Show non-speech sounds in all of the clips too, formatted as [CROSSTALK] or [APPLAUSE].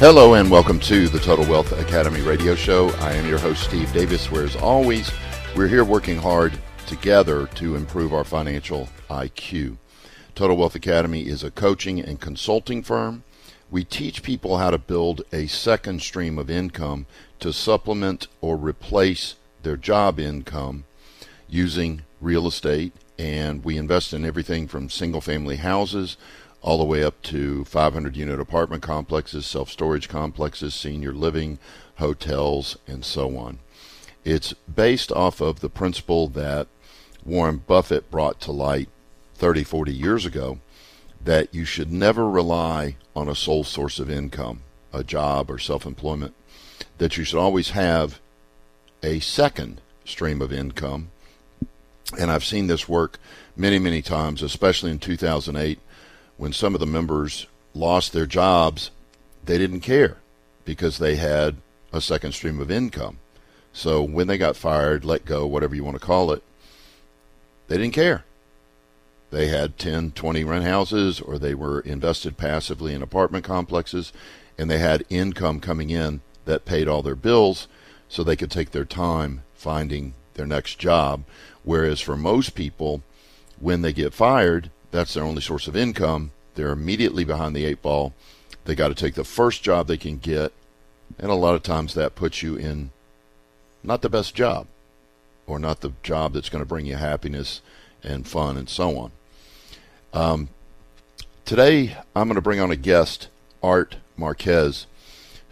Hello and welcome to the Total Wealth Academy radio show. I am your host, Steve Davis, where as always, we're here working hard together to improve our financial IQ. Total Wealth Academy is a coaching and consulting firm. We teach people how to build a second stream of income to supplement or replace their job income using real estate. And we invest in everything from single family houses all the way up to 500 unit apartment complexes, self storage complexes, senior living, hotels, and so on. It's based off of the principle that Warren Buffett brought to light 30, 40 years ago that you should never rely on a sole source of income, a job or self employment, that you should always have a second stream of income. And I've seen this work many, many times, especially in 2008 when some of the members lost their jobs, they didn't care because they had a second stream of income. So when they got fired, let go, whatever you want to call it, they didn't care. They had 10, 20 rent houses, or they were invested passively in apartment complexes, and they had income coming in that paid all their bills so they could take their time finding their next job. Whereas for most people, when they get fired, that's their only source of income. They're immediately behind the eight ball. They got to take the first job they can get, and a lot of times that puts you in not the best job, or not the job that's going to bring you happiness and fun and so on. Um, today, I'm going to bring on a guest, Art Marquez,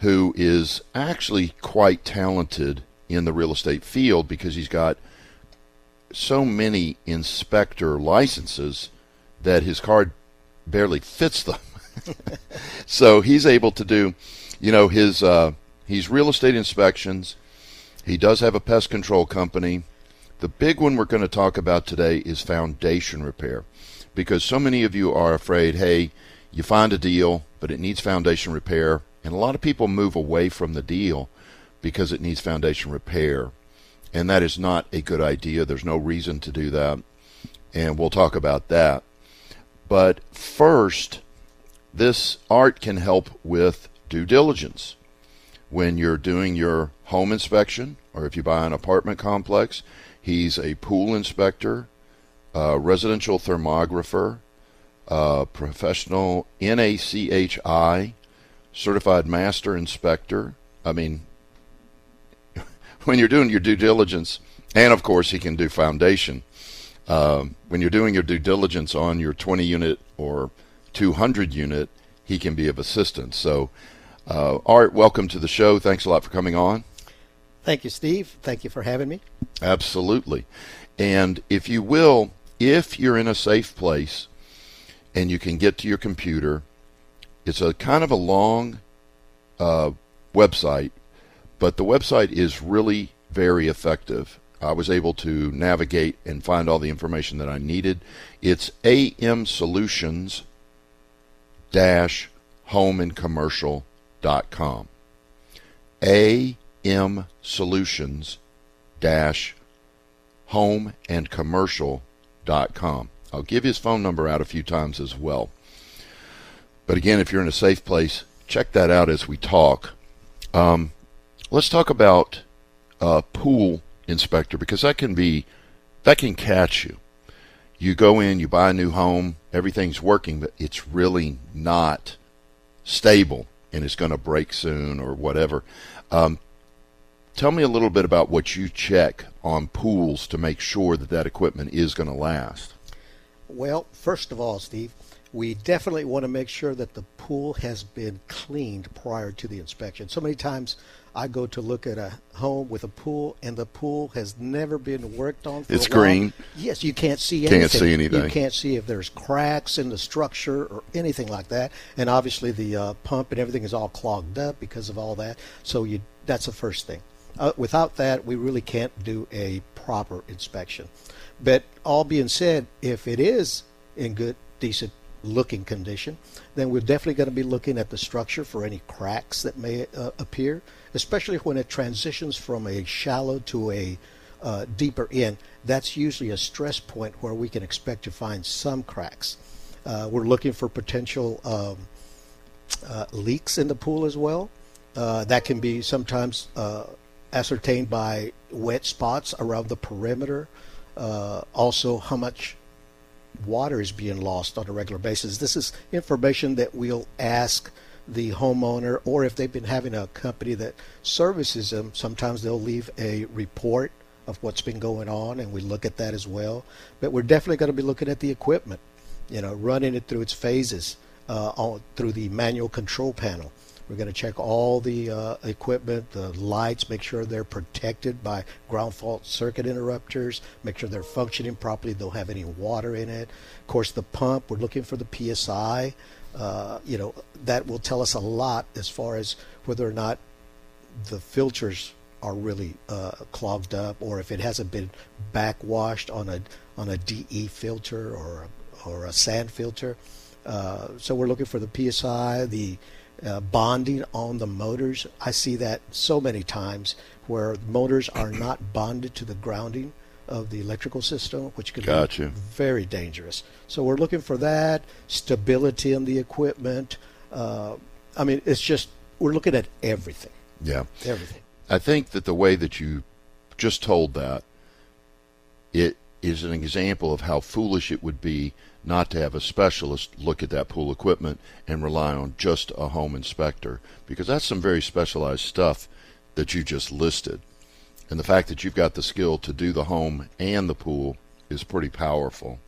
who is actually quite talented in the real estate field because he's got so many inspector licenses that his card barely fits them. [LAUGHS] so he's able to do, you know, his uh, he's real estate inspections. He does have a pest control company. The big one we're going to talk about today is foundation repair, because so many of you are afraid. Hey, you find a deal, but it needs foundation repair, and a lot of people move away from the deal because it needs foundation repair, and that is not a good idea. There's no reason to do that, and we'll talk about that. But first, this art can help with due diligence. When you're doing your home inspection, or if you buy an apartment complex, he's a pool inspector, a residential thermographer, a professional NACHI, certified master inspector. I mean, [LAUGHS] when you're doing your due diligence, and of course, he can do foundation. Um, when you're doing your due diligence on your 20 unit or 200 unit, he can be of assistance. So, uh, Art, welcome to the show. Thanks a lot for coming on. Thank you, Steve. Thank you for having me. Absolutely. And if you will, if you're in a safe place and you can get to your computer, it's a kind of a long uh, website, but the website is really very effective. I was able to navigate and find all the information that I needed. It's AM Solutions dash homeandcommercial.com. AM Solutions dash homeandcommercial.com. I'll give his phone number out a few times as well. But again, if you're in a safe place, check that out as we talk. Um, let's talk about uh, pool inspector because that can be that can catch you. You go in, you buy a new home, everything's working, but it's really not stable and it's going to break soon or whatever. Um, tell me a little bit about what you check on pools to make sure that that equipment is going to last. Well, first of all, Steve, we definitely want to make sure that the pool has been cleaned prior to the inspection. So many times I go to look at a home with a pool, and the pool has never been worked on. For it's green. Yes, you can't see anything. Can't see anything. You can't see if there's cracks in the structure or anything like that. And obviously, the uh, pump and everything is all clogged up because of all that. So you that's the first thing. Uh, without that, we really can't do a proper inspection. But all being said, if it is in good, decent looking condition, then we're definitely going to be looking at the structure for any cracks that may uh, appear, especially when it transitions from a shallow to a uh, deeper in. That's usually a stress point where we can expect to find some cracks. Uh, we're looking for potential um, uh, leaks in the pool as well. Uh, that can be sometimes uh, ascertained by wet spots around the perimeter. also, how much water is being lost on a regular basis. This is information that we'll ask the homeowner, or if they've been having a company that services them, sometimes they'll leave a report of what's been going on, and we look at that as well. But we're definitely going to be looking at the equipment, you know, running it through its phases uh, through the manual control panel. We're going to check all the uh, equipment, the lights, make sure they're protected by ground fault circuit interrupters, make sure they're functioning properly, don't have any water in it. Of course, the pump, we're looking for the PSI. Uh, you know, that will tell us a lot as far as whether or not the filters are really uh, clogged up or if it hasn't been backwashed on a on a DE filter or a, or a sand filter. Uh, so we're looking for the PSI, the uh, bonding on the motors. I see that so many times where motors are not bonded to the grounding of the electrical system, which could gotcha. be very dangerous. So we're looking for that stability in the equipment. Uh, I mean, it's just we're looking at everything. Yeah, everything. I think that the way that you just told that it is an example of how foolish it would be not to have a specialist look at that pool equipment and rely on just a home inspector because that's some very specialized stuff that you just listed. And the fact that you've got the skill to do the home and the pool is pretty powerful.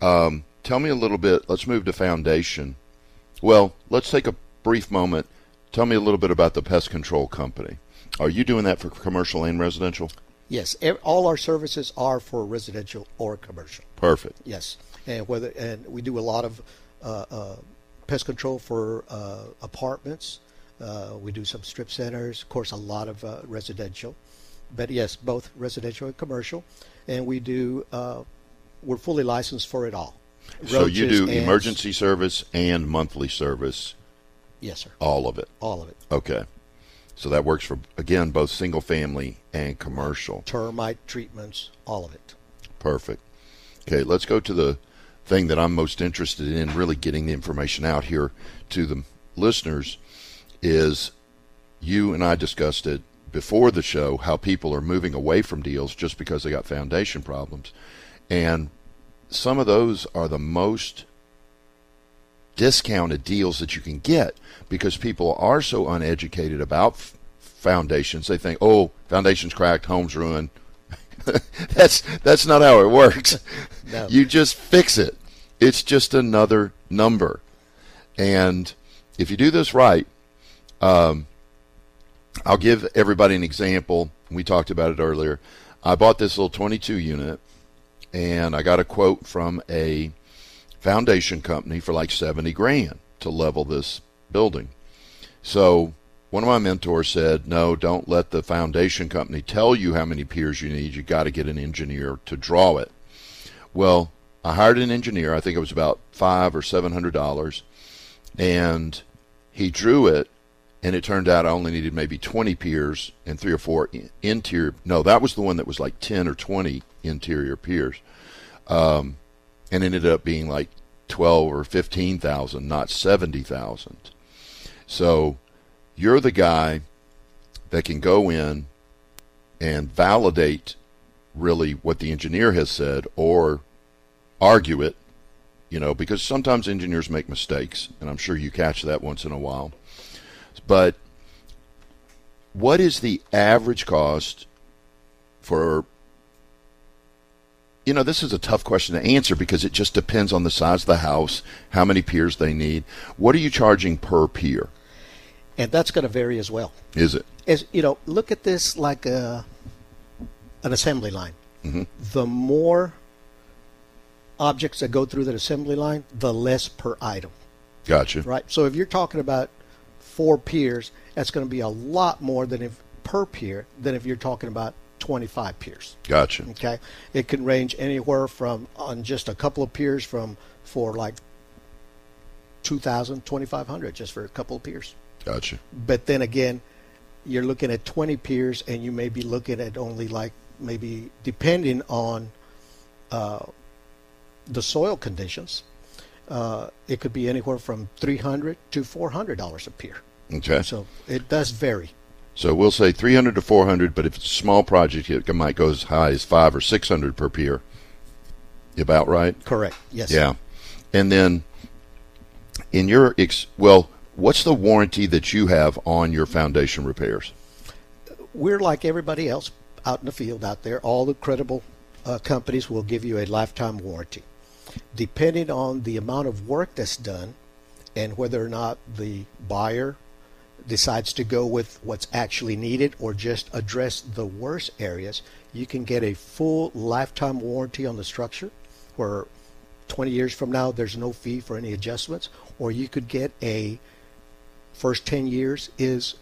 Um, tell me a little bit. Let's move to foundation. Well, let's take a brief moment. Tell me a little bit about the pest control company. Are you doing that for commercial and residential? Yes, all our services are for residential or commercial. Perfect. Yes, and whether and we do a lot of uh, uh, pest control for uh, apartments. Uh, we do some strip centers, of course, a lot of uh, residential, but yes, both residential and commercial, and we do. Uh, we're fully licensed for it all. so you do emergency service and monthly service. Yes, sir. All of it. All of it. Okay. So that works for again both single family and commercial. Termite treatments, all of it. Perfect. Okay, let's go to the thing that I'm most interested in really getting the information out here to the listeners is you and I discussed it before the show how people are moving away from deals just because they got foundation problems. And some of those are the most discounted deals that you can get because people are so uneducated about f- foundations. They think, "Oh, foundation's cracked, home's ruined." [LAUGHS] that's that's not how it works. [LAUGHS] No. You just fix it. It's just another number. And if you do this right, um, I'll give everybody an example. We talked about it earlier. I bought this little 22 unit, and I got a quote from a foundation company for like 70 grand to level this building. So one of my mentors said, no, don't let the foundation company tell you how many piers you need. You got to get an engineer to draw it. Well, I hired an engineer. I think it was about five or seven hundred dollars, and he drew it. And it turned out I only needed maybe 20 piers and three or four interior. No, that was the one that was like 10 or 20 interior piers. Um, and ended up being like 12 or 15,000, not 70,000. So you're the guy that can go in and validate really what the engineer has said or argue it, you know, because sometimes engineers make mistakes, and I'm sure you catch that once in a while. But what is the average cost for you know, this is a tough question to answer because it just depends on the size of the house, how many piers they need. What are you charging per pier? And that's going to vary as well. Is it? As you know, look at this like a, an assembly line. Mm-hmm. The more objects that go through that assembly line, the less per item. Gotcha. Right. So if you're talking about four piers, that's going to be a lot more than if per pier than if you're talking about 25 piers. Gotcha. Okay, it can range anywhere from on just a couple of piers from for like 2,000, 2,500 just for a couple of piers. Gotcha. But then again, you're looking at 20 piers and you may be looking at only like maybe depending on uh, the soil conditions, uh, it could be anywhere from 300 to 400 dollars a pier. Okay. So it does vary. So we'll say 300 to 400, but if it's a small project, it might go as high as five or 600 per pier. About right? Correct. Yes. Yeah. And then in your ex- well, what's the warranty that you have on your foundation repairs? We're like everybody else out in the field out there. All the credible uh, companies will give you a lifetime warranty. Depending on the amount of work that's done and whether or not the buyer decides to go with what's actually needed or just address the worst areas, you can get a full lifetime warranty on the structure where 20 years from now there's no fee for any adjustments or you could get a first 10 years is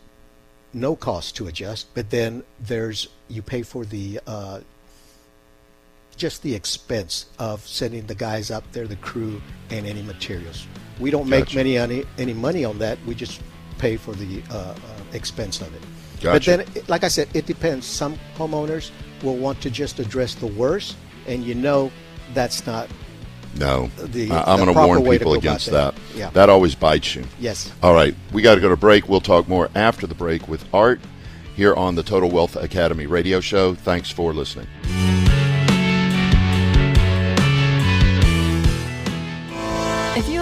no cost to adjust but then there's you pay for the uh, just the expense of sending the guys up there the crew and any materials we don't make Gotcha. many any, any money on that we just pay for the uh, uh, expense of it Gotcha. but then like i said it depends some homeowners will want to just address the worst and you know that's not No. The- I'm going to warn people against that. that. Yeah. That always bites you. yes All right, we got to go to break. We'll talk more after the break with Art here on the Total Wealth Academy radio show. Thanks for listening.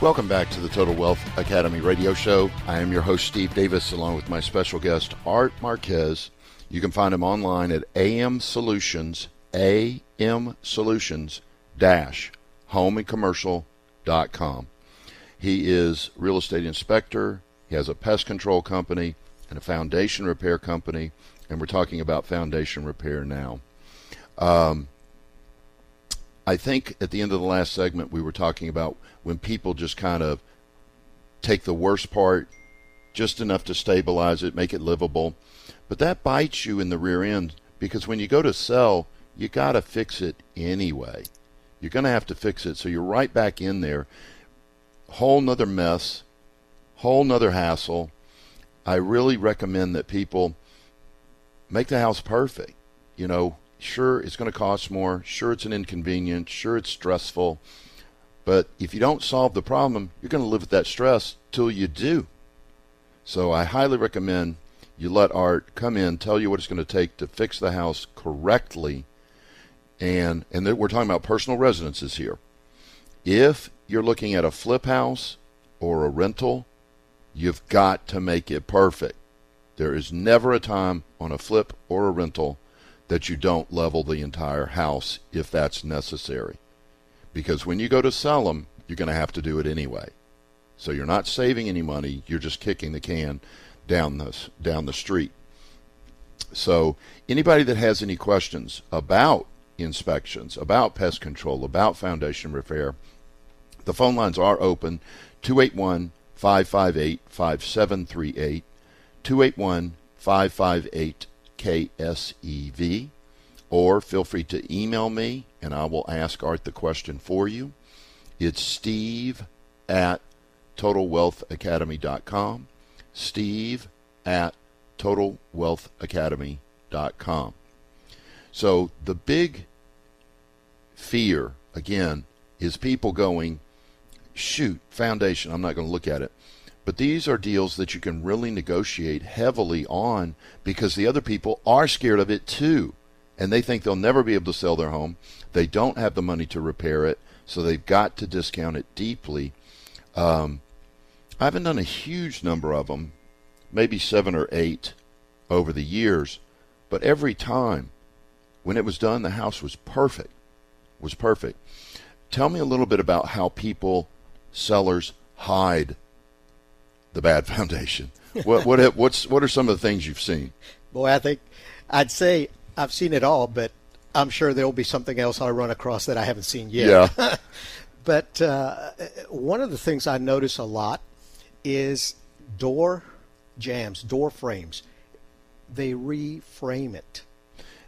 Welcome back to the Total Wealth Academy radio show. I am your host, Steve Davis, along with my special guest, Art Marquez. You can find him online at AM Solutions, AM Solutions dash homeandcommercial.com. He is real estate inspector. He has a pest control company and a foundation repair company, and we're talking about foundation repair now. Um, I think at the end of the last segment, we were talking about when people just kind of take the worst part, just enough to stabilize it, make it livable. But that bites you in the rear end because when you go to sell, you got to fix it anyway. You're going to have to fix it. So you're right back in there. Whole nother mess, whole nother hassle. I really recommend that people make the house perfect. You know, sure, it's going to cost more. Sure, it's an inconvenience. Sure, it's stressful. But if you don't solve the problem, you're going to live with that stress till you do. So I highly recommend you let Art come in, tell you what it's going to take to fix the house correctly. And and we're talking about personal residences here. If you're looking at a flip house or a rental, you've got to make it perfect. There is never a time on a flip or a rental that you don't level the entire house if that's necessary. Because when you go to sell them, you're going to have to do it anyway. So you're not saving any money, you're just kicking the can down the down the street. So anybody that has any questions about inspections, about pest control, about foundation repair, the phone lines are open 281 558 5738 281 558 KSEV or feel free to email me and I will ask Art the question for you. It's steve at totalwealthacademy.com. Steve at totalwealthacademy.com. So the big fear, again, is people going, shoot, foundation, I'm not going to look at it. But these are deals that you can really negotiate heavily on because the other people are scared of it too. And they think they'll never be able to sell their home. They don't have the money to repair it, so they've got to discount it deeply. Um, I haven't done a huge number of them, maybe seven or eight over the years, but every time when it was done, the house was perfect. Was perfect. Tell me a little bit about how people, sellers, hide the bad [LAUGHS] foundation. what what what's what are some of the things you've seen? Boy, I think I'd say I've seen it all, but I'm sure there'll be something else I run across that I haven't seen yet. Yeah. [LAUGHS] but uh, one of the things I notice a lot is door jambs, door frames. They reframe it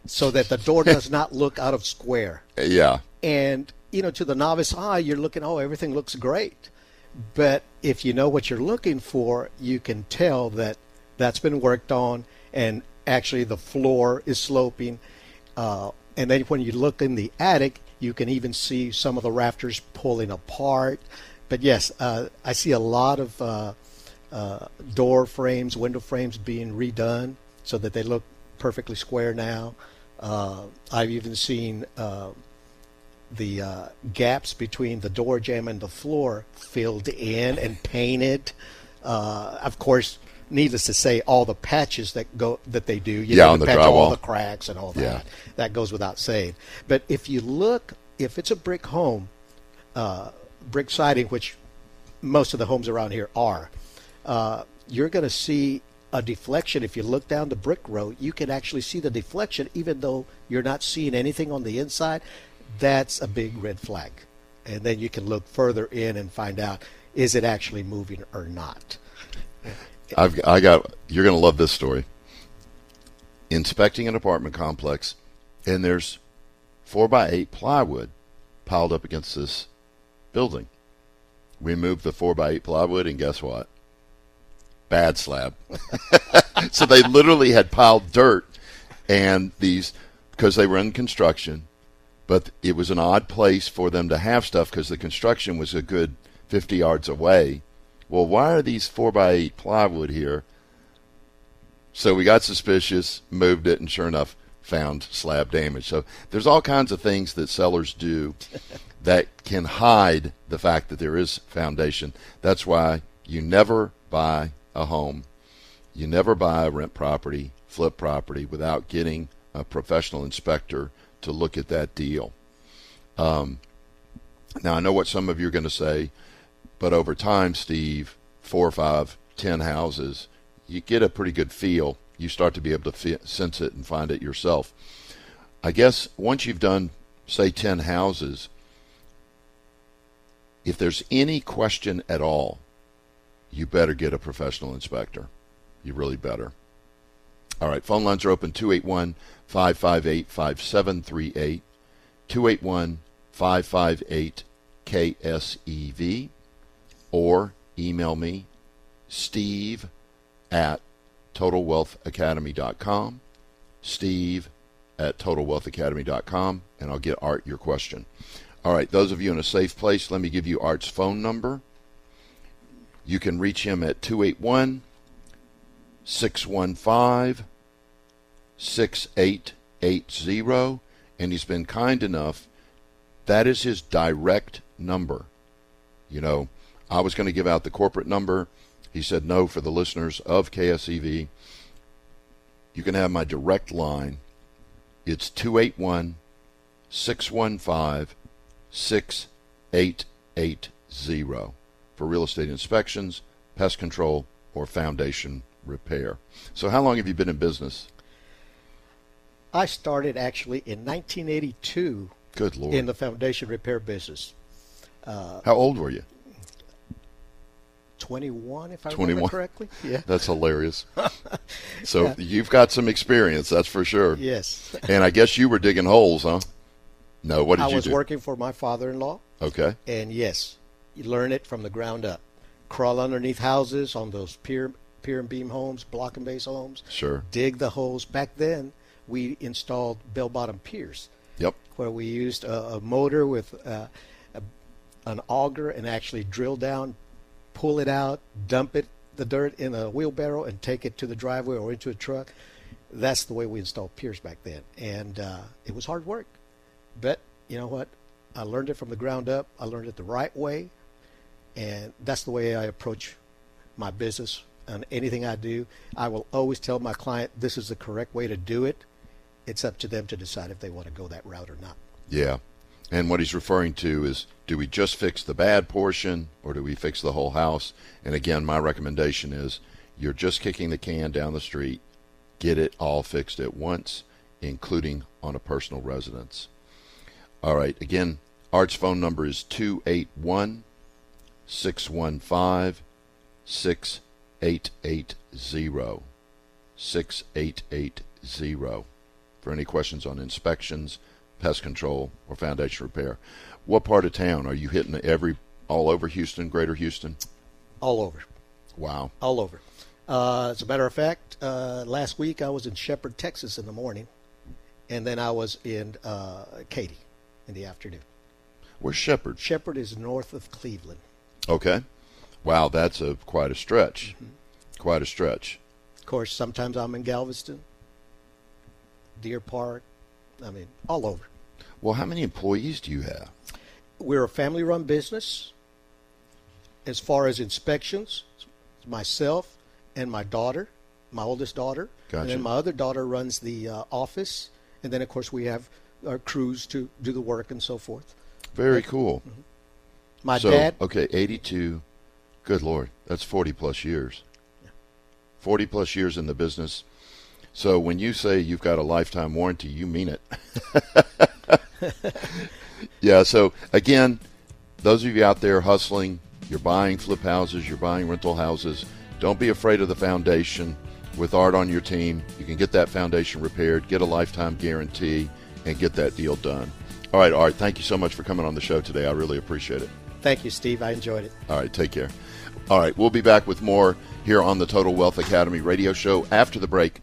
so that the door does not [LAUGHS] look out of square. Yeah. And you know, to the novice eye, you're looking, oh, everything looks great. But if you know what you're looking for, you can tell that that's been worked on, and actually the floor is sloping. Uh, and then when you look in the attic, you can even see some of the rafters pulling apart. But yes, uh, I see a lot of uh, uh door frames, window frames being redone so that they look perfectly square now. Uh, I've even seen uh, the uh, gaps between the door jamb and the floor filled in and painted. Uh, of course, needless to say, all the patches that go that they do, you yeah, know, on the patch drywall. all the cracks and all that. Yeah. That goes without saying. But if you look, if it's a brick home, uh, brick siding, which most of the homes around here are, uh, you're going to see a deflection. If you look down the brick road, you can actually see the deflection, even though you're not seeing anything on the inside that's a big red flag. And then you can look further in and find out is it actually moving or not. I've I got you're going to love this story. Inspecting an apartment complex, and there's four by eight plywood piled up against this building. We moved the four by eight plywood, and guess what? Bad slab. [LAUGHS] so they literally had piled dirt and these because they were in construction but it was an odd place for them to have stuff because the construction was a good 50 yards away. Well, why are these 4 by 8 plywood here? So we got suspicious, moved it, and sure enough, found slab damage. So there's all kinds of things that sellers do [LAUGHS] that can hide the fact that there is foundation. That's why you never buy a home, you never buy a rent property, flip property without getting a professional inspector to look at that deal. Um, now, I know what some of you are going to say, but over time, Steve, four or five, ten houses, you get a pretty good feel. You start to be able to sense it and find it yourself. I guess once you've done, say, 10 houses, if there's any question at all, you better get a professional inspector. You really better. All right, phone lines are open 281 558 5738. 281 558 KSEV. Or email me, steve at totalwealthacademy.com. Steve at totalwealthacademy.com, and I'll get Art your question. All right, those of you in a safe place, let me give you Art's phone number. You can reach him at 281 615 6880, and he's been kind enough. That is his direct number. You know, I was going to give out the corporate number. He said no for the listeners of KSEV. You can have my direct line. It's 281 615 6880 for real estate inspections, pest control, or foundation repair. So, how long have you been in business? I started actually in 1982 Good Lord. in the foundation repair business. Uh, How old were you? 21, if I 21? remember correctly. [LAUGHS] Yeah. That's hilarious. [LAUGHS] so yeah. you've got some experience, that's for sure. Yes. and I guess you were digging holes, huh? No, what did I you do? I was working for my father-in-law. Okay. And yes, you learn it from the ground up. Crawl underneath houses on those pier pier and beam homes, block and base homes. Sure. Dig the holes. Back then, we installed bell bottom piers. Yep. Where we used a, a motor with uh, a, an auger and actually drill down, pull it out, dump it the dirt in a wheelbarrow, and take it to the driveway or into a truck. That's the way we installed piers back then, and uh, it was hard work. But you know what? I learned it from the ground up. I learned it the right way, and that's the way I approach my business and anything I do. I will always tell my client this is the correct way to do it. It's up to them to decide if they want to go that route or not. Yeah. And what he's referring to is do we just fix the bad portion or do we fix the whole house? And again, my recommendation is you're just kicking the can down the street. Get it all fixed at once, including on a personal residence. All right. Again, Art's phone number is 281 615 6880. 6880 for any questions on inspections, pest control, or foundation repair. What part of town are you hitting every all over Houston, Greater Houston? All over. Wow. All over. Uh, as a matter of fact, uh, last week I was in Shepherd, Texas in the morning, and then I was in uh, Katy in the afternoon. Where's Shepherd? Shepherd is north of Cleveland. Okay. Wow, that's a quite a stretch. Mm-hmm. Quite a stretch. Of course, sometimes I'm in Galveston, Deer Park. I mean, all over. Well, how many employees do you have? We're a family run business. As far as inspections, myself and my daughter, my oldest daughter. Gotcha. And then my other daughter runs the uh, office. And then, of course, we have our crews to do the work and so forth. Very cool. Mm-hmm. My so, dad. Okay, 82. Good Lord. That's 40 plus years. 40 plus years in the business. So when you say you've got a lifetime warranty, you mean it. [LAUGHS] yeah, so again, those of you out there hustling, you're buying flip houses, you're buying rental houses, don't be afraid of the foundation. With Art on your team, you can get that foundation repaired, get a lifetime guarantee, and get that deal done. All right, Art, thank you so much for coming on the show today. I really appreciate it. Thank you, Steve. I enjoyed it. All right, take care. All right, we'll be back with more here on the Total Wealth Academy radio show after the break.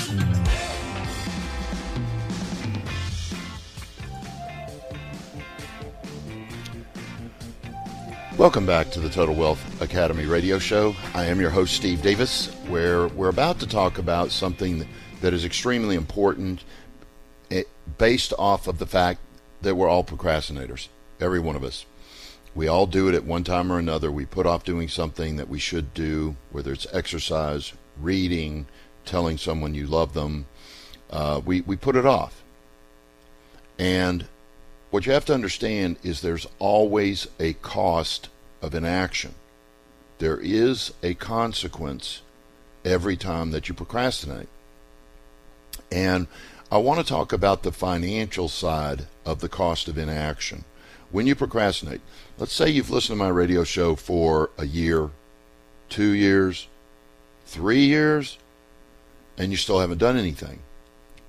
Welcome back to the Total Wealth Academy radio show. I am your host, Steve Davis, where we're about to talk about something that is extremely important eh, based off of the fact that we're all procrastinators, every one of us. We all do it at one time or another. We put off doing something that we should do, whether it's exercise, reading, telling someone you love them. Uh, we, we put it off. And what you have to understand is there's always a cost of inaction. There is a consequence every time that you procrastinate. And I want to talk about the financial side of the cost of inaction. When you procrastinate, let's say you've listened to my radio show for a year, two years, three years, and you still haven't done anything.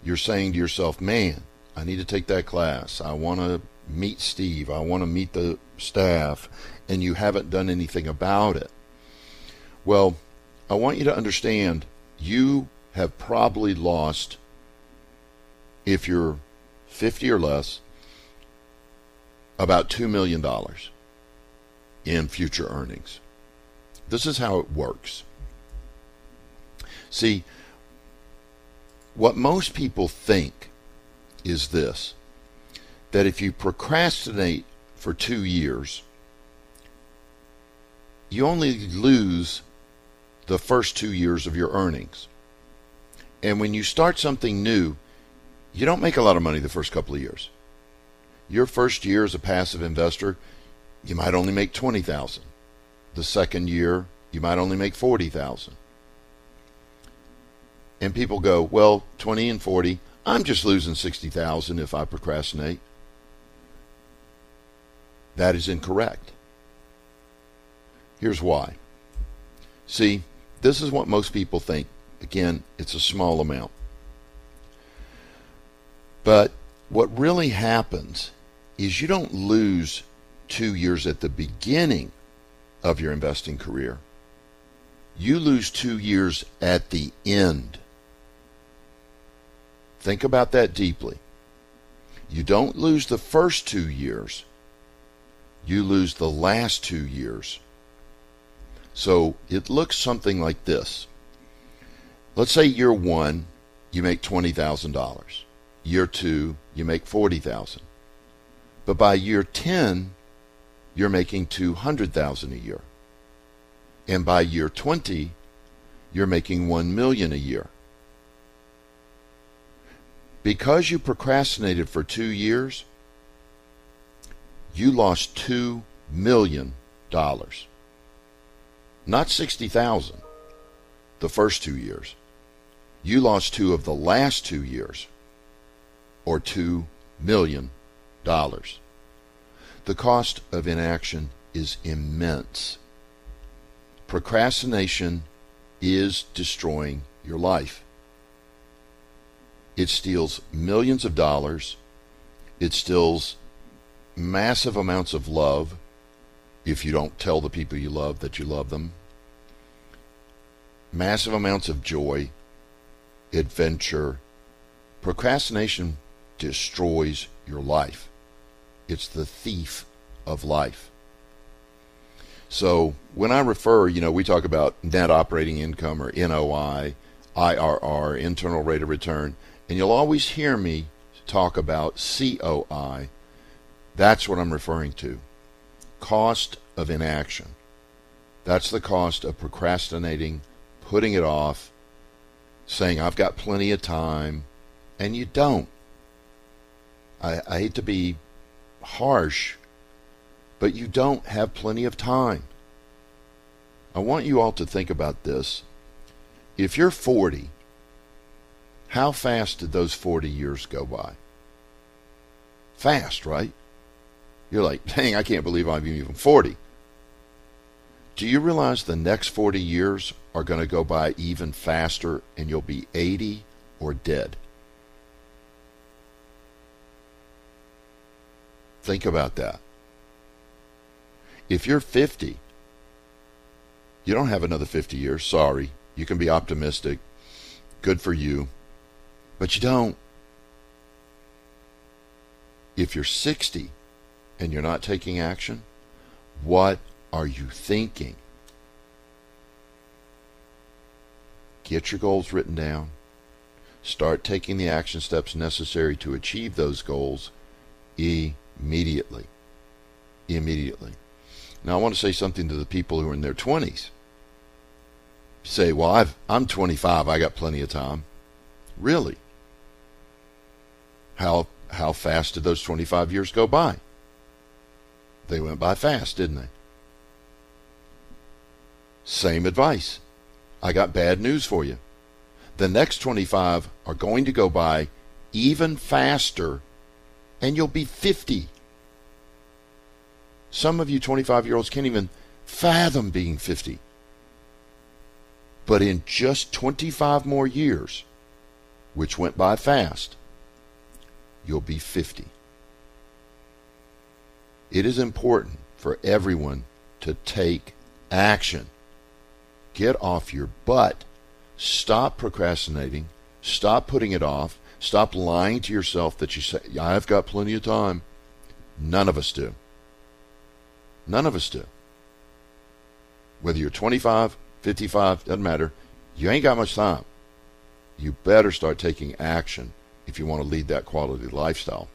You're saying to yourself, man, I need to take that class. I want to meet Steve. I want to meet the staff. And you haven't done anything about it. Well, I want you to understand you have probably lost, if you're 50 or less, about $2 million in future earnings. This is how it works. See, what most people think is this that if you procrastinate for two years, you only lose the first two years of your earnings. And when you start something new, you don't make a lot of money the first couple of years. Your first year as a passive investor, you might only make 20,000. The second year, you might only make 40,000. And people go, "Well, 20 and 40, I'm just losing 60,000 if I procrastinate." That is incorrect. Here's why. See, this is what most people think. Again, it's a small amount. But what really happens is you don't lose two years at the beginning of your investing career. You lose two years at the end. Think about that deeply. You don't lose the first two years. You lose the last two years. So it looks something like this. Let's say year one, you make $20,000. Year two, you make 40000 But by year 10, you're making 200000 a year. And by year 20, you're making 1 million a year. Because you procrastinated for 2 years, you lost 2 million dollars. Not 60,000 the first 2 years. You lost 2 of the last 2 years or 2 million dollars. The cost of inaction is immense. Procrastination is destroying your life. It steals millions of dollars. It steals massive amounts of love if you don't tell the people you love that you love them. Massive amounts of joy, adventure. Procrastination destroys your life. It's the thief of life. So when I refer, you know, we talk about net operating income or NOI, IRR, internal rate of return, and you'll always hear me talk about COI. That's what I'm referring to. Cost of inaction. That's the cost of procrastinating, putting it off, saying, I've got plenty of time, and you don't. I, I hate to be harsh, but you don't have plenty of time. I want you all to think about this. If you're 40, how fast did those 40 years go by? Fast, right? You're like, dang, I can't believe I'm even 40. Do you realize the next 40 years are going to go by even faster and you'll be 80 or dead? Think about that. If you're 50, you don't have another 50 years. Sorry. You can be optimistic. Good for you. But you don't. If you're 60 and you're not taking action, what are you thinking? Get your goals written down. Start taking the action steps necessary to achieve those goals immediately. Immediately. Now, I want to say something to the people who are in their 20s. Say, well, I've, I'm 25, I got plenty of time. Really? How, how fast did those 25 years go by? They went by fast, didn't they? Same advice. I got bad news for you. The next 25 are going to go by even faster, and you'll be 50. Some of you 25 year olds can't even fathom being 50. But in just 25 more years, which went by fast, you'll be 50. It is important for everyone to take action. Get off your butt. Stop procrastinating. Stop putting it off. Stop lying to yourself that you say, I've got plenty of time. None of us do. None of us do. Whether you're 25, 55, doesn't matter. You ain't got much time. You better start taking action if you want to lead that quality lifestyle.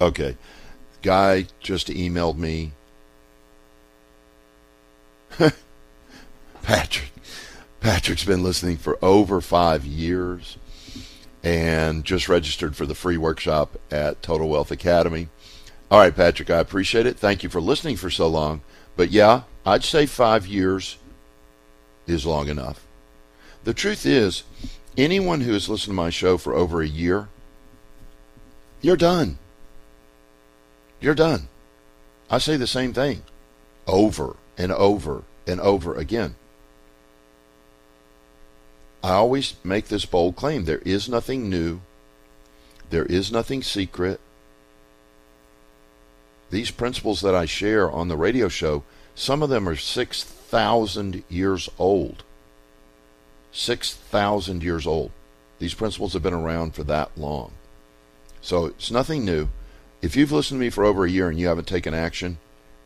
Okay. Guy just emailed me. [LAUGHS] Patrick. Patrick's been listening for over five years and just registered for the free workshop at Total Wealth Academy. All right, Patrick, I appreciate it. Thank you for listening for so long. But yeah, I'd say five years is long enough. The truth is, anyone who has listened to my show for over a year, you're done. You're done. I say the same thing over and over and over again. I always make this bold claim there is nothing new, there is nothing secret, these principles that I share on the radio show, some of them are 6,000 years old. 6,000 years old. These principles have been around for that long. So it's nothing new. If you've listened to me for over a year and you haven't taken action,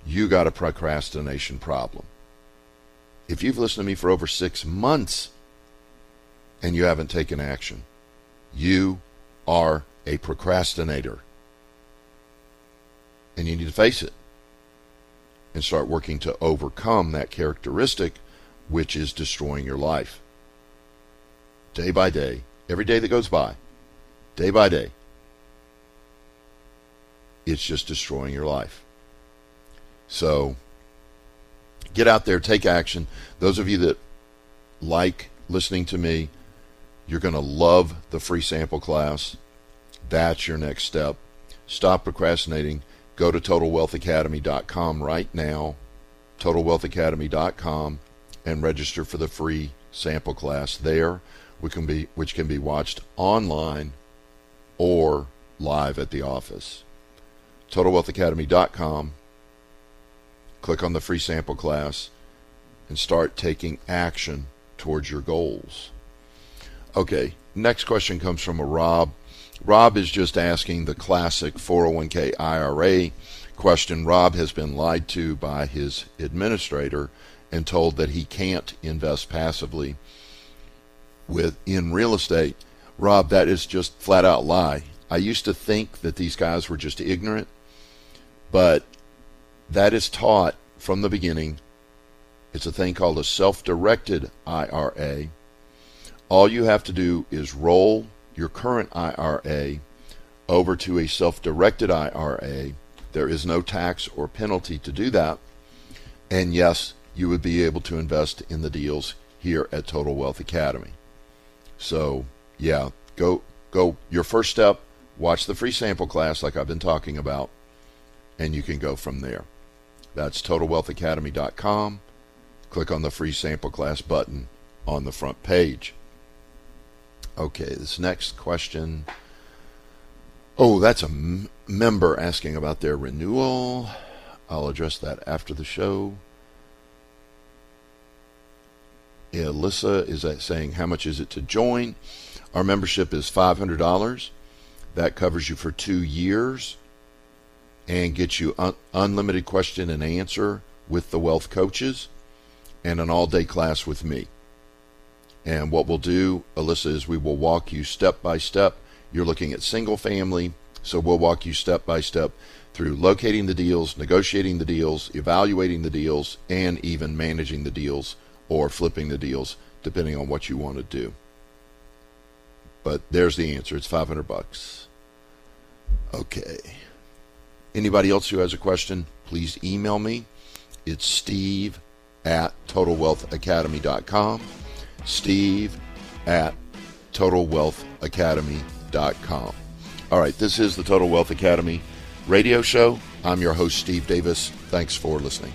you got a procrastination problem. If you've listened to me for over six months and you haven't taken action, you are a procrastinator. And you need to face it and start working to overcome that characteristic which is destroying your life. Day by day, every day that goes by, day by day, it's just destroying your life. So get out there, take action. Those of you that like listening to me, you're going to love the free sample class. That's your next step. Stop procrastinating. Go to TotalWealthAcademy.com right now, TotalWealthAcademy.com, and register for the free sample class there, which can be which can be watched online or live at the office. TotalWealthAcademy.com. Click on the free sample class and start taking action towards your goals. Okay, next question comes from a Rob. Rob is just asking the classic 401k IRA question. Rob has been lied to by his administrator and told that he can't invest passively with in real estate. Rob, that is just flat out lie. I used to think that these guys were just ignorant, but that is taught from the beginning. It's a thing called a self-directed IRA all you have to do is roll your current IRA over to a self directed IRA. There is no tax or penalty to do that. And yes, you would be able to invest in the deals here at Total Wealth Academy. So, yeah, go go your first step, watch the free sample class like I've been talking about, and you can go from there. That's totalwealthacademy.com. Click on the free sample class button on the front page. Okay, this next question. Oh, that's a m- member asking about their renewal. I'll address that after the show. Alyssa is saying, How much is it to join? Our membership is $500. That covers you for two years and gets you un- unlimited question and answer with the wealth coaches and an all day class with me. And what we'll do, Alyssa, is we will walk you step by step. You're looking at single family, so we'll walk you step by step through locating the deals, negotiating the deals, evaluating the deals, and even managing the deals or flipping the deals, depending on what you want to do. But there's the answer. It's 500 bucks. Okay. Anybody else who has a question, please email me. It's steve at totalwealthacademy.com steve at totalwealthacademy.com. All right, this is the Total Wealth Academy radio show. I'm your host, Steve Davis. Thanks for listening.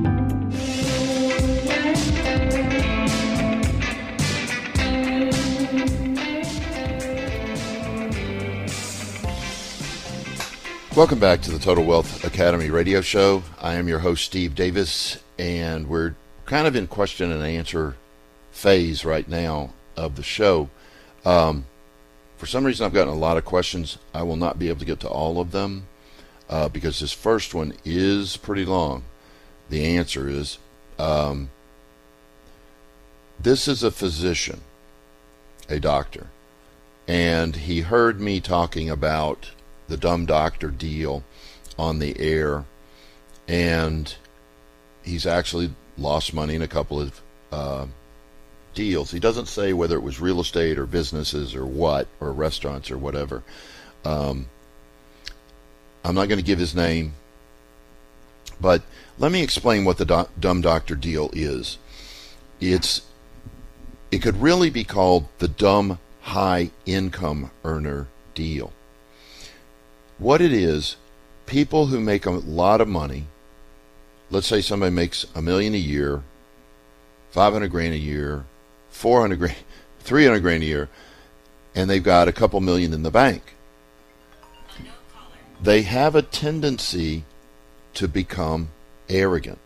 Welcome back to the Total Wealth Academy radio show. I am your host, Steve Davis, and we're kind of in question and answer phase right now of the show. Um, for some reason, I've gotten a lot of questions. I will not be able to get to all of them uh, because this first one is pretty long. The answer is um, this is a physician, a doctor, and he heard me talking about the dumb doctor deal on the air, and he's actually lost money in a couple of uh, deals. He doesn't say whether it was real estate or businesses or what, or restaurants or whatever. Um, I'm not going to give his name, but let me explain what the do- dumb doctor deal is. It's it could really be called the dumb high income earner deal. What it is, people who make a lot of money, let's say somebody makes a million a year, 500 grand a year, 400 grand, [LAUGHS] 300 grand a year, and they've got a couple million in the bank. They have a tendency to become arrogant.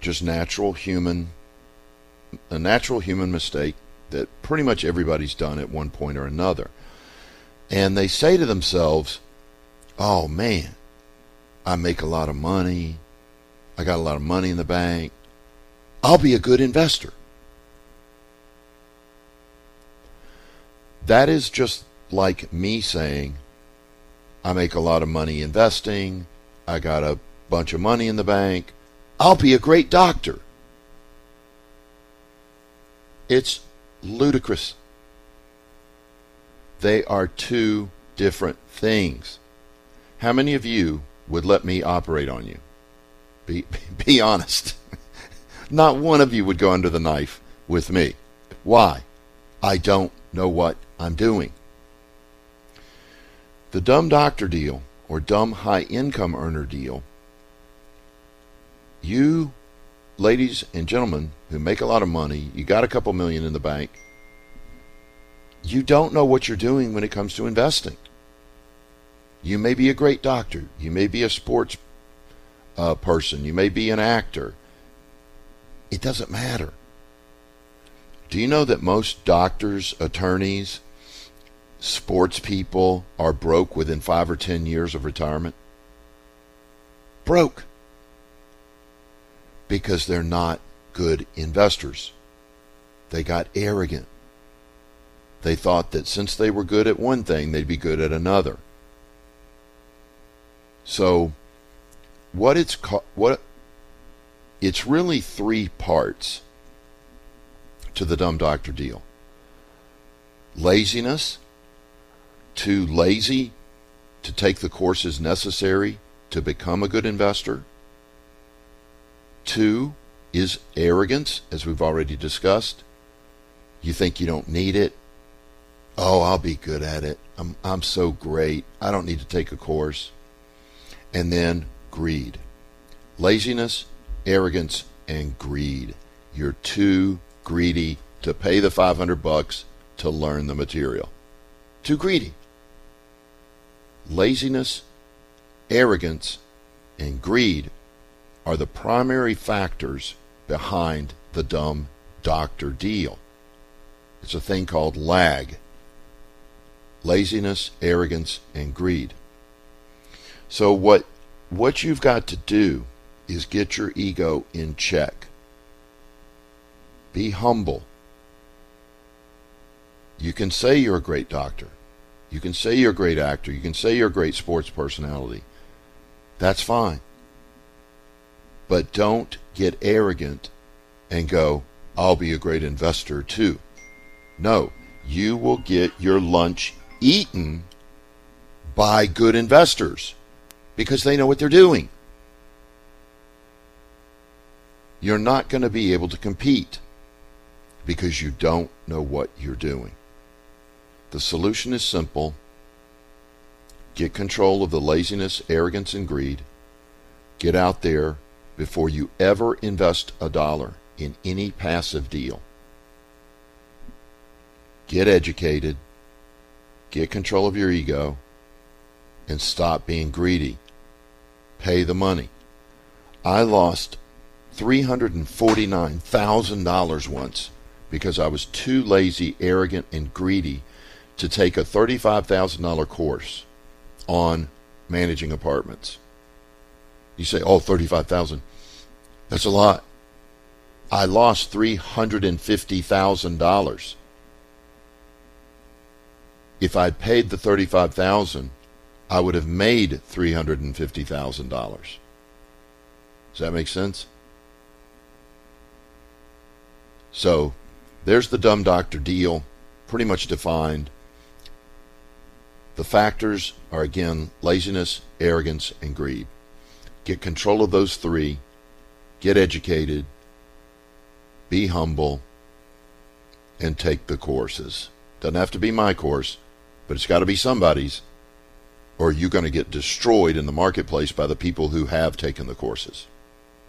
Just natural human a natural human mistake that pretty much everybody's done at one point or another. And they say to themselves, "Oh man, I make a lot of money. I got a lot of money in the bank. I'll be a good investor." That is just like me saying, I make a lot of money investing. I got a bunch of money in the bank. I'll be a great doctor. It's ludicrous. They are two different things. How many of you would let me operate on you? Be, [LAUGHS] be honest. [LAUGHS] Not one of you would go under the knife with me. Why? I don't know what I'm doing. The dumb doctor deal or dumb high income earner deal, you, ladies and gentlemen who make a lot of money, you got a couple million in the bank, you don't know what you're doing when it comes to investing. You may be a great doctor, you may be a sports uh, person, you may be an actor. It doesn't matter. Do you know that most doctors, attorneys, sports people are broke within five or ten years of retirement? Broke. Because they're not good investors. They got arrogant. They thought that since they were good at one thing, they'd be good at another. So, what it's what it's really three parts to the dumb doctor deal. Laziness, too lazy to take the courses necessary to become a good investor. Two is arrogance, as we've already discussed. You think you don't need it. Oh, I'll be good at it. I'm, I'm so great. I don't need to take a course. And then greed. Laziness, arrogance, and greed. You're too greedy to pay the 500 bucks to learn the material. Too greedy laziness, arrogance, and greed are the primary factors behind the dumb doctor deal. It's a thing called lag laziness, arrogance, and greed. So, what, what you've got to do is get your ego in check. Be humble. You can say you're a great doctor. You can say you're a great actor. You can say you're a great sports personality. That's fine. But don't get arrogant and go, I'll be a great investor too. No, you will get your lunch eaten by good investors because they know what they're doing. You're not going to be able to compete because you don't know what you're doing. The solution is simple. Get control of the laziness, arrogance, and greed. Get out there before you ever invest a dollar in any passive deal. Get educated. Get control of your ego. And stop being greedy. Pay the money. I lost $349,000 once because I was too lazy, arrogant, and greedy to take a $35,000 course on managing apartments. You say, "Oh, 35,000. That's a lot." I lost $350,000. If I'd paid the 35,000, I would have made $350,000. Does that make sense? So, there's the dumb doctor deal, pretty much defined The factors are again laziness, arrogance, and greed. Get control of those three. Get educated. Be humble. And take the courses. Doesn't have to be my course, but it's got to be somebody's. Or you're going to get destroyed in the marketplace by the people who have taken the courses.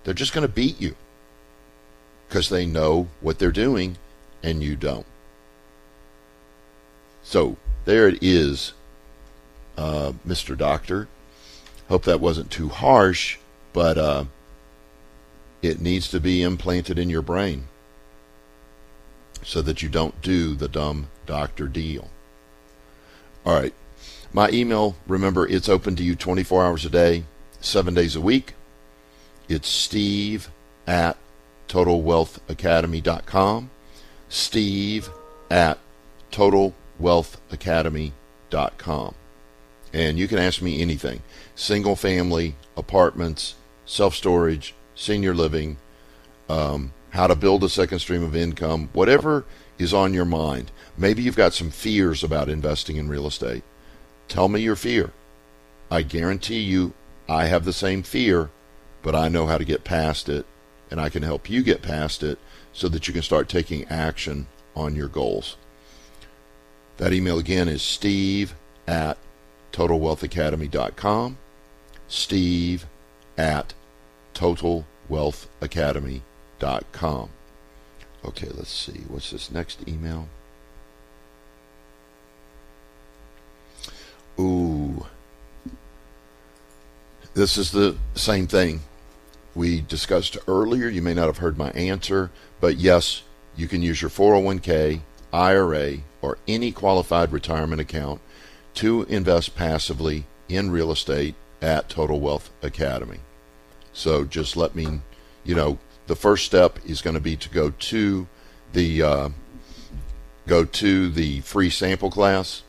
They're just going to beat you because they know what they're doing and you don't. So there it is, uh, Mr. Doctor. Hope that wasn't too harsh, but uh, it needs to be implanted in your brain so that you don't do the dumb doctor deal. All right. My email, remember, it's open to you 24 hours a day, seven days a week. It's steve at totalwealthacademy.com. Steve at totalwealthacademy.com. And you can ask me anything single family, apartments, self storage, senior living, um, how to build a second stream of income, whatever is on your mind. Maybe you've got some fears about investing in real estate. Tell me your fear. I guarantee you I have the same fear, but I know how to get past it, and I can help you get past it so that you can start taking action on your goals. That email again is steve at totalwealthacademy.com. Steve at totalwealthacademy.com. Okay, let's see. What's this next email? Ooh. This is the same thing we discussed earlier. You may not have heard my answer, but yes, you can use your 401k, IRA, or any qualified retirement account to invest passively in real estate at Total Wealth Academy. So just let me, you know, the first step is going to be to go to the uh, go to the free sample class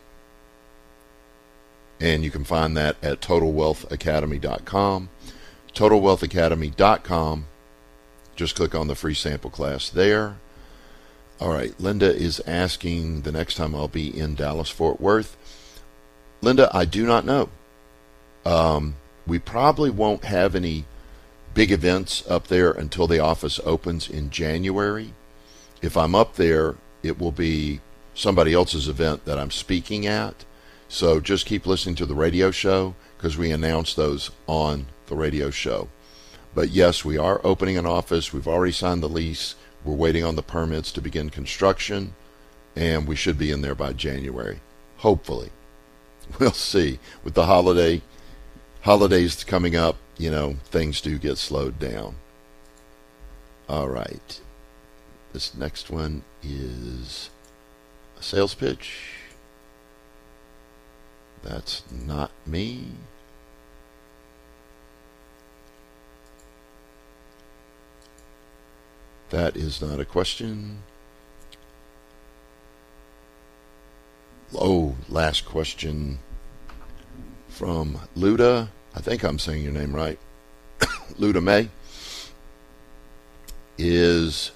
and you can find that at totalwealthacademy.com. Totalwealthacademy.com. Just click on the free sample class there. All right, Linda is asking the next time I'll be in Dallas Fort Worth. Linda, I do not know. Um, we probably won't have any big events up there until the office opens in January. If I'm up there, it will be somebody else's event that I'm speaking at. So just keep listening to the radio show because we announce those on the radio show. But yes, we are opening an office. We've already signed the lease. We're waiting on the permits to begin construction, and we should be in there by January. Hopefully. [LAUGHS] We'll see. With the holiday holidays coming up, you know, things do get slowed down. All right. This next one is a sales pitch. That's not me. That is not a question. Oh, last question from Luda. I think I'm saying your name right. [COUGHS] Luda May is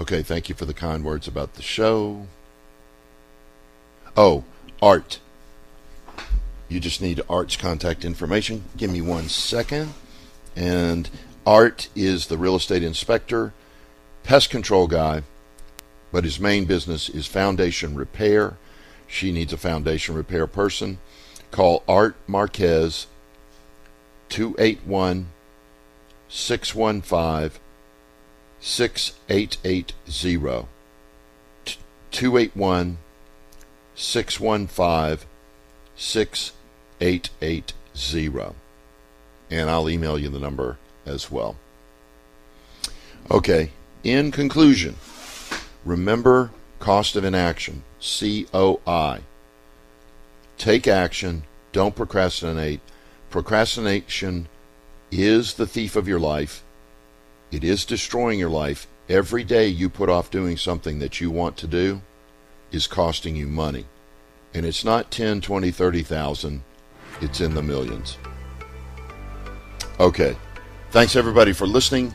okay. Thank you for the kind words about the show. Oh, Art. You just need Art's contact information. Give me one second. And Art is the real estate inspector, pest control guy, but his main business is foundation repair. She needs a foundation repair person. Call Art Marquez 281 615 6880. 281 615 6880. And I'll email you the number as well. Okay, in conclusion, remember cost of inaction, COI. Take action, don't procrastinate. Procrastination is the thief of your life. It is destroying your life. Every day you put off doing something that you want to do is costing you money. And it's not 10, 20, 30,000. It's in the millions. Okay. Thanks everybody for listening.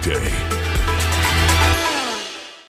day.